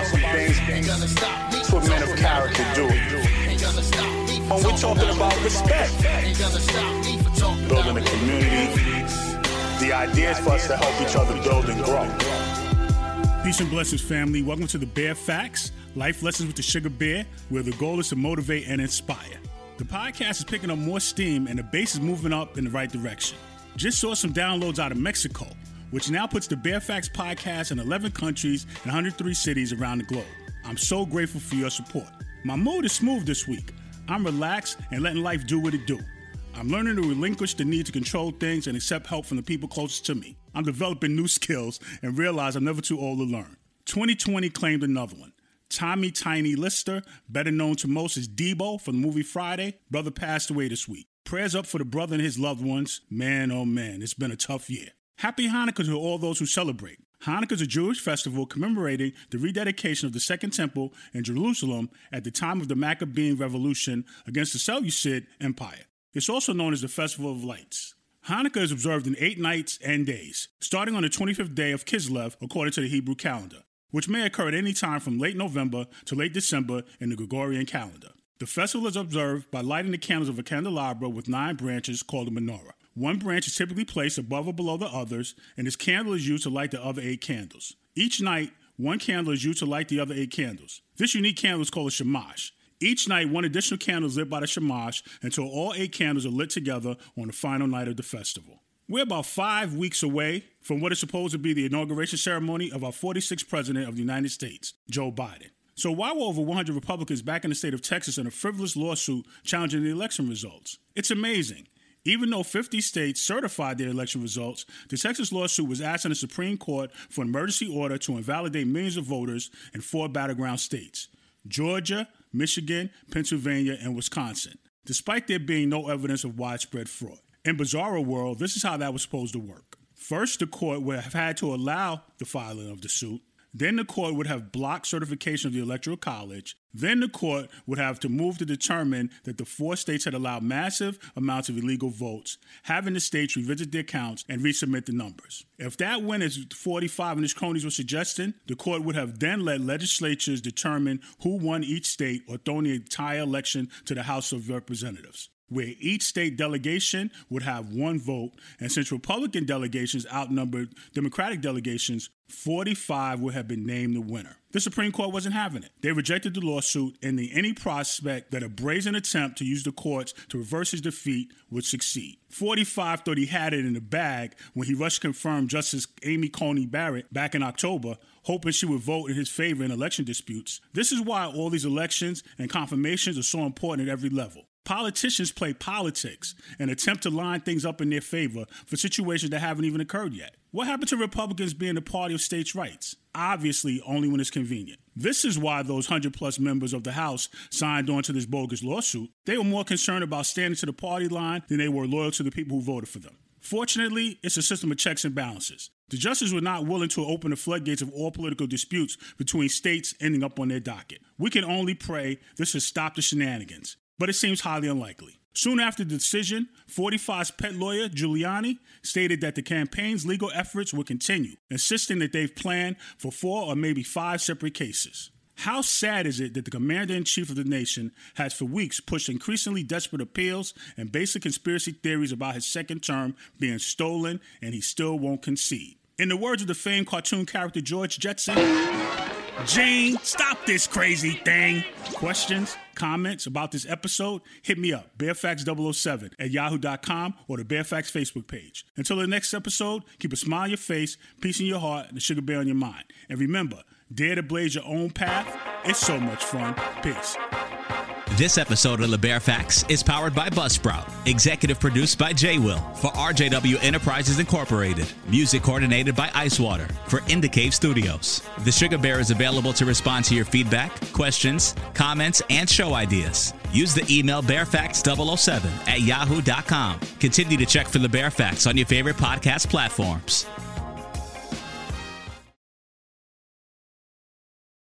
I'm gonna about talk about some things that's what men of character do. When we're talking about respect, building a community, the idea is for us to help each other build and grow. Peace and blessings, family. Welcome to the Bear Facts, Life Lessons with the Sugar Bear, where the goal is to motivate and inspire. The podcast is picking up more steam and the base is moving up in the right direction. Just saw some downloads out of Mexico, which now puts the Bear Facts podcast in 11 countries and 103 cities around the globe. I'm so grateful for your support. My mood is smooth this week. I'm relaxed and letting life do what it do. I'm learning to relinquish the need to control things and accept help from the people closest to me. I'm developing new skills and realize I'm never too old to learn. 2020 claimed another one. Tommy Tiny Lister, better known to most as Debo from the movie Friday, brother passed away this week. Prayers up for the brother and his loved ones. Man, oh man, it's been a tough year. Happy Hanukkah to all those who celebrate. Hanukkah is a Jewish festival commemorating the rededication of the Second Temple in Jerusalem at the time of the Maccabean Revolution against the Seleucid Empire. It's also known as the Festival of Lights. Hanukkah is observed in eight nights and days, starting on the 25th day of Kislev according to the Hebrew calendar, which may occur at any time from late November to late December in the Gregorian calendar. The festival is observed by lighting the candles of a candelabra with nine branches called a menorah. One branch is typically placed above or below the others, and this candle is used to light the other eight candles. Each night, one candle is used to light the other eight candles. This unique candle is called a shamash. Each night, one additional candle is lit by the shamash until all eight candles are lit together on the final night of the festival. We're about five weeks away from what is supposed to be the inauguration ceremony of our 46th president of the United States, Joe Biden. So why were over 100 Republicans back in the state of Texas in a frivolous lawsuit challenging the election results? It's amazing. Even though 50 states certified their election results, the Texas lawsuit was asking the Supreme Court for an emergency order to invalidate millions of voters in four battleground states Georgia, Michigan, Pennsylvania, and Wisconsin, despite there being no evidence of widespread fraud. In Bizarro World, this is how that was supposed to work. First, the court would have had to allow the filing of the suit. Then the court would have blocked certification of the Electoral College. Then the court would have to move to determine that the four states had allowed massive amounts of illegal votes, having the states revisit their counts and resubmit the numbers. If that went as 45 and his cronies were suggesting, the court would have then let legislatures determine who won each state or thrown the entire election to the House of Representatives where each state delegation would have one vote, and since Republican delegations outnumbered Democratic delegations, 45 would have been named the winner. The Supreme Court wasn't having it. They rejected the lawsuit, ending any prospect that a brazen attempt to use the courts to reverse his defeat would succeed. 45 thought he had it in the bag when he rushed to confirm Justice Amy Coney Barrett back in October, hoping she would vote in his favor in election disputes. This is why all these elections and confirmations are so important at every level. Politicians play politics and attempt to line things up in their favor for situations that haven't even occurred yet. What happened to Republicans being the party of states' rights? Obviously, only when it's convenient. This is why those 100 plus members of the House signed on to this bogus lawsuit. They were more concerned about standing to the party line than they were loyal to the people who voted for them. Fortunately, it's a system of checks and balances. The justices were not willing to open the floodgates of all political disputes between states ending up on their docket. We can only pray this will stop the shenanigans but it seems highly unlikely. Soon after the decision, 45's pet lawyer, Giuliani, stated that the campaign's legal efforts will continue, insisting that they've planned for four or maybe five separate cases. How sad is it that the commander in chief of the nation has for weeks pushed increasingly desperate appeals and basic conspiracy theories about his second term being stolen and he still won't concede? In the words of the famed cartoon character George Jetson, Jane, stop this crazy thing. Questions, comments about this episode? Hit me up, Bearfacts007 at yahoo.com or the Bear Facts Facebook page. Until the next episode, keep a smile on your face, peace in your heart, and a sugar bear on your mind. And remember, dare to blaze your own path. It's so much fun. Peace. This episode of the Bear Facts is powered by Buzzsprout, executive produced by J Will for RJW Enterprises Incorporated, music coordinated by Icewater for In the Cave Studios. The Sugar Bear is available to respond to your feedback, questions, comments, and show ideas. Use the email bearfacts007 at yahoo.com. Continue to check for the Bear Facts on your favorite podcast platforms.